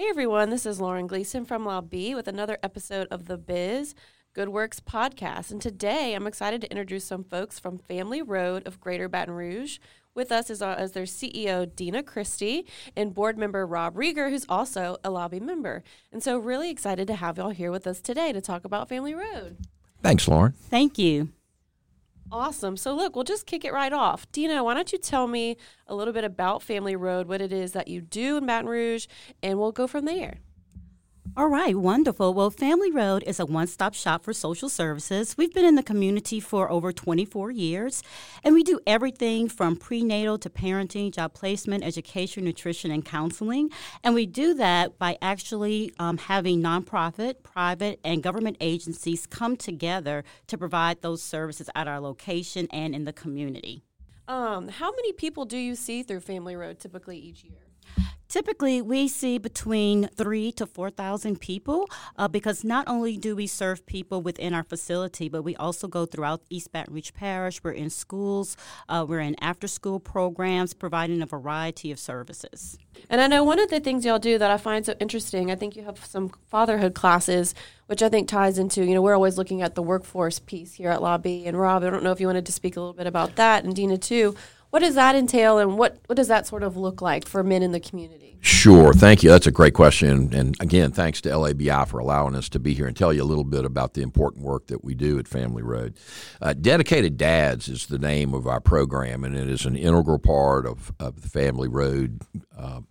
Hey everyone, this is Lauren Gleason from LABI with another episode of The Biz Good Works podcast. And today I'm excited to introduce some folks from Family Road of Greater Baton Rouge. With us is, uh, as their CEO, Dina Christie, and board member Rob Rieger, who's also a LABI member. And so, really excited to have y'all here with us today to talk about Family Road. Thanks, Lauren. Thank you. Awesome. So, look, we'll just kick it right off. Dina, why don't you tell me a little bit about Family Road, what it is that you do in Baton Rouge, and we'll go from there. All right, wonderful. Well, Family Road is a one stop shop for social services. We've been in the community for over 24 years, and we do everything from prenatal to parenting, job placement, education, nutrition, and counseling. And we do that by actually um, having nonprofit, private, and government agencies come together to provide those services at our location and in the community. Um, how many people do you see through Family Road typically each year? Typically, we see between three to 4,000 people uh, because not only do we serve people within our facility, but we also go throughout East Baton Rouge Parish. We're in schools, uh, we're in after school programs, providing a variety of services. And I know one of the things y'all do that I find so interesting, I think you have some fatherhood classes, which I think ties into, you know, we're always looking at the workforce piece here at LABI. And Rob, I don't know if you wanted to speak a little bit about that, and Dina too. What does that entail, and what, what does that sort of look like for men in the community? Sure. Thank you. That's a great question. And again, thanks to LABI for allowing us to be here and tell you a little bit about the important work that we do at Family Road. Uh, Dedicated Dads is the name of our program, and it is an integral part of, of the Family Road. Uh,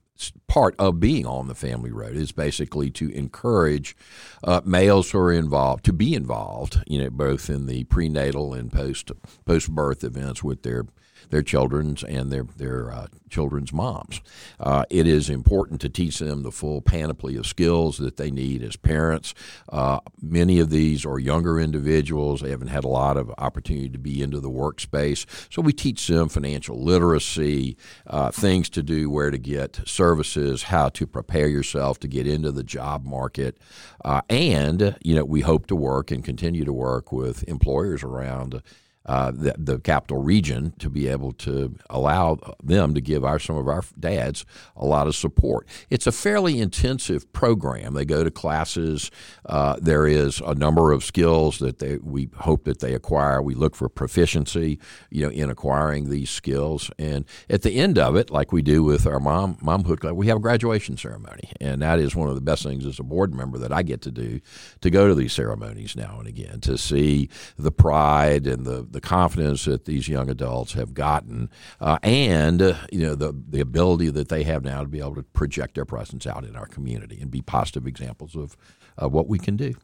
part of being on the family road is basically to encourage uh, males who are involved to be involved, you know, both in the prenatal and post post birth events with their their children's and their their uh, children's moms. Uh, it is important to teach them the full panoply of skills that they need as parents. Uh, many of these are younger individuals; they haven't had a lot of opportunity to be into the workspace, so we teach them financial literacy, uh, things to do, where to get services, how to prepare yourself to get into the job market, uh, and you know we hope to work and continue to work with employers around uh, the, the, capital region to be able to allow them to give our some of our dads a lot of support. It's a fairly intensive program. They go to classes. Uh, there is a number of skills that they we hope that they acquire. We look for proficiency, you know, in acquiring these skills. And at the end of it, like we do with our mom momhood club, we have a graduation ceremony, and that is one of the best things as a board member that I get to do to go to these ceremonies now and again to see the pride and the the confidence that these young adults have gotten, uh, and uh, you know the the ability that they have now to be able to project their presence out in our community and be positive examples of uh, what we can do.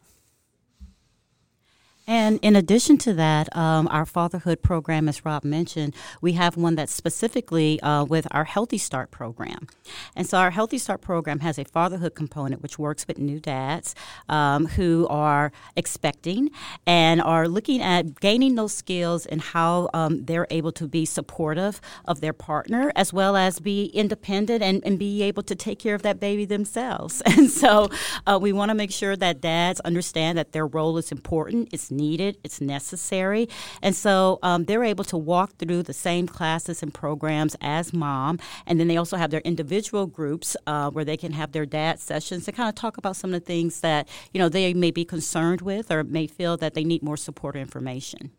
And in addition to that, um, our fatherhood program, as Rob mentioned, we have one that's specifically uh, with our Healthy Start program. And so our Healthy Start program has a fatherhood component which works with new dads um, who are expecting and are looking at gaining those skills and how um, they're able to be supportive of their partner as well as be independent and, and be able to take care of that baby themselves. And so uh, we want to make sure that dads understand that their role is important. It's needed, it's necessary. And so um, they're able to walk through the same classes and programs as mom. And then they also have their individual groups uh, where they can have their dad sessions to kind of talk about some of the things that, you know, they may be concerned with or may feel that they need more support or information.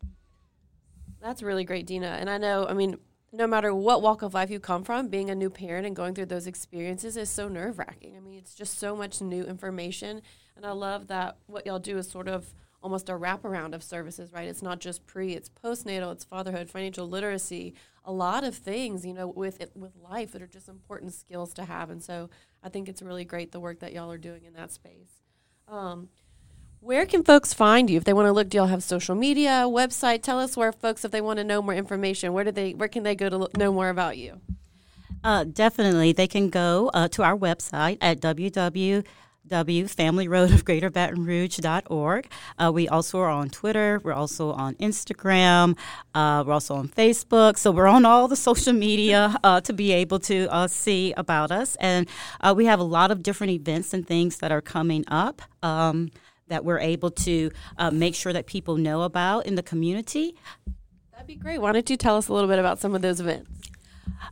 That's really great, Dina. And I know, I mean, no matter what walk of life you come from, being a new parent and going through those experiences is so nerve wracking. I mean, it's just so much new information. And I love that what y'all do is sort of almost a wraparound of services, right? It's not just pre, it's postnatal, it's fatherhood, financial literacy, a lot of things, you know, with it, with life that are just important skills to have. And so I think it's really great the work that y'all are doing in that space. Um, where can folks find you if they want to look? Do y'all have social media, website? Tell us where folks, if they want to know more information, where do they, where can they go to know more about you? Uh, definitely, they can go uh, to our website at www www.familyroadofgreaterbatonrouge.org. Uh, we also are on Twitter. We're also on Instagram. Uh, we're also on Facebook. So we're on all the social media uh, to be able to uh, see about us. And uh, we have a lot of different events and things that are coming up. Um, that we're able to uh, make sure that people know about in the community. That'd be great. Why don't you tell us a little bit about some of those events?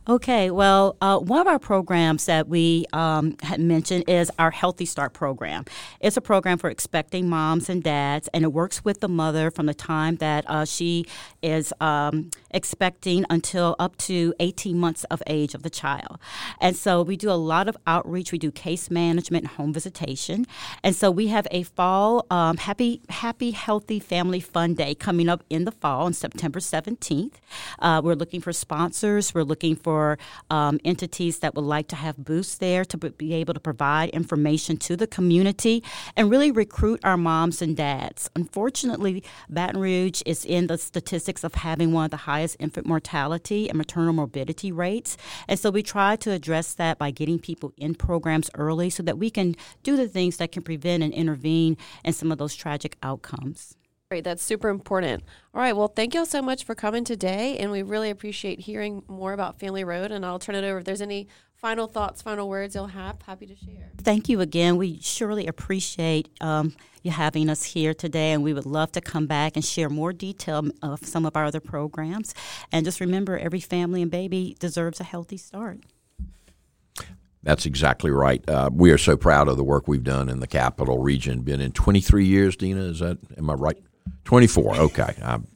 Okay, well, uh, one of our programs that we um, had mentioned is our Healthy Start program. It's a program for expecting moms and dads, and it works with the mother from the time that uh, she is um, expecting until up to 18 months of age of the child. And so we do a lot of outreach. We do case management, home visitation, and so we have a fall um, happy, happy, healthy family fun day coming up in the fall on September 17th. Uh, we're looking for sponsors. We're looking for um, entities that would like to have booths there to be able to provide information to the community and really recruit our moms and dads. Unfortunately, Baton Rouge is in the statistics of having one of the highest infant mortality and maternal morbidity rates. And so we try to address that by getting people in programs early so that we can do the things that can prevent and intervene in some of those tragic outcomes. Great, that's super important. All right, well, thank you all so much for coming today, and we really appreciate hearing more about Family Road. And I'll turn it over if there's any final thoughts, final words you'll have. Happy to share. Thank you again. We surely appreciate um, you having us here today, and we would love to come back and share more detail of some of our other programs. And just remember, every family and baby deserves a healthy start. That's exactly right. Uh, we are so proud of the work we've done in the capital region. Been in 23 years, Dina. Is that am I right? 24. Okay. I'm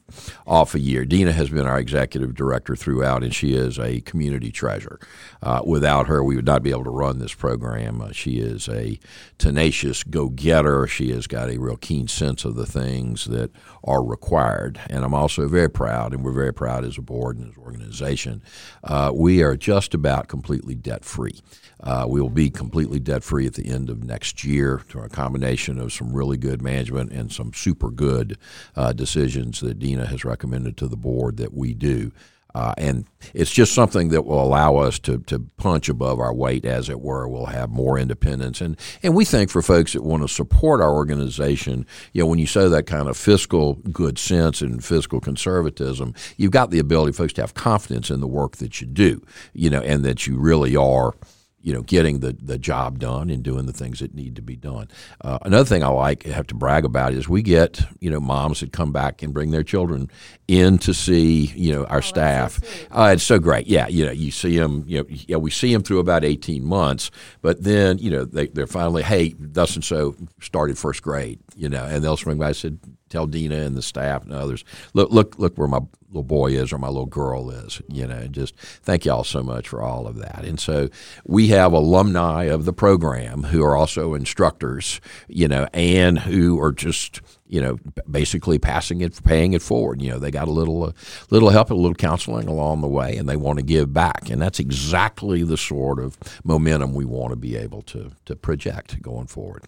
off a year. Dina has been our executive director throughout, and she is a community treasure. Uh, without her, we would not be able to run this program. Uh, she is a tenacious go getter. She has got a real keen sense of the things that are required. And I'm also very proud, and we're very proud as a board and as an organization. Uh, we are just about completely debt free. Uh, we will be completely debt free at the end of next year through a combination of some really good management and some super good uh, decisions that Dina has recommended to the board that we do. Uh, and it's just something that will allow us to, to punch above our weight, as it were. We'll have more independence. And, and we think for folks that want to support our organization, you know, when you say that kind of fiscal good sense and fiscal conservatism, you've got the ability, folks, to have confidence in the work that you do, you know, and that you really are – you know, getting the, the job done and doing the things that need to be done. Uh, another thing I like have to brag about is we get you know moms that come back and bring their children in to see you know our oh, staff. So uh, it's so great. Yeah, you know, you see them. You know, yeah, we see them through about eighteen months, but then you know they they're finally hey, thus and so started first grade. You know, and they'll swing by and said, tell Dina and the staff and others, look, look, look where my little boy is or my little girl is. You know, just thank y'all so much for all of that. And so we have alumni of the program who are also instructors, you know, and who are just you know, basically passing it, paying it forward. You know, they got a little, uh, little help, a little counseling along the way, and they want to give back. And that's exactly the sort of momentum we want to be able to to project going forward.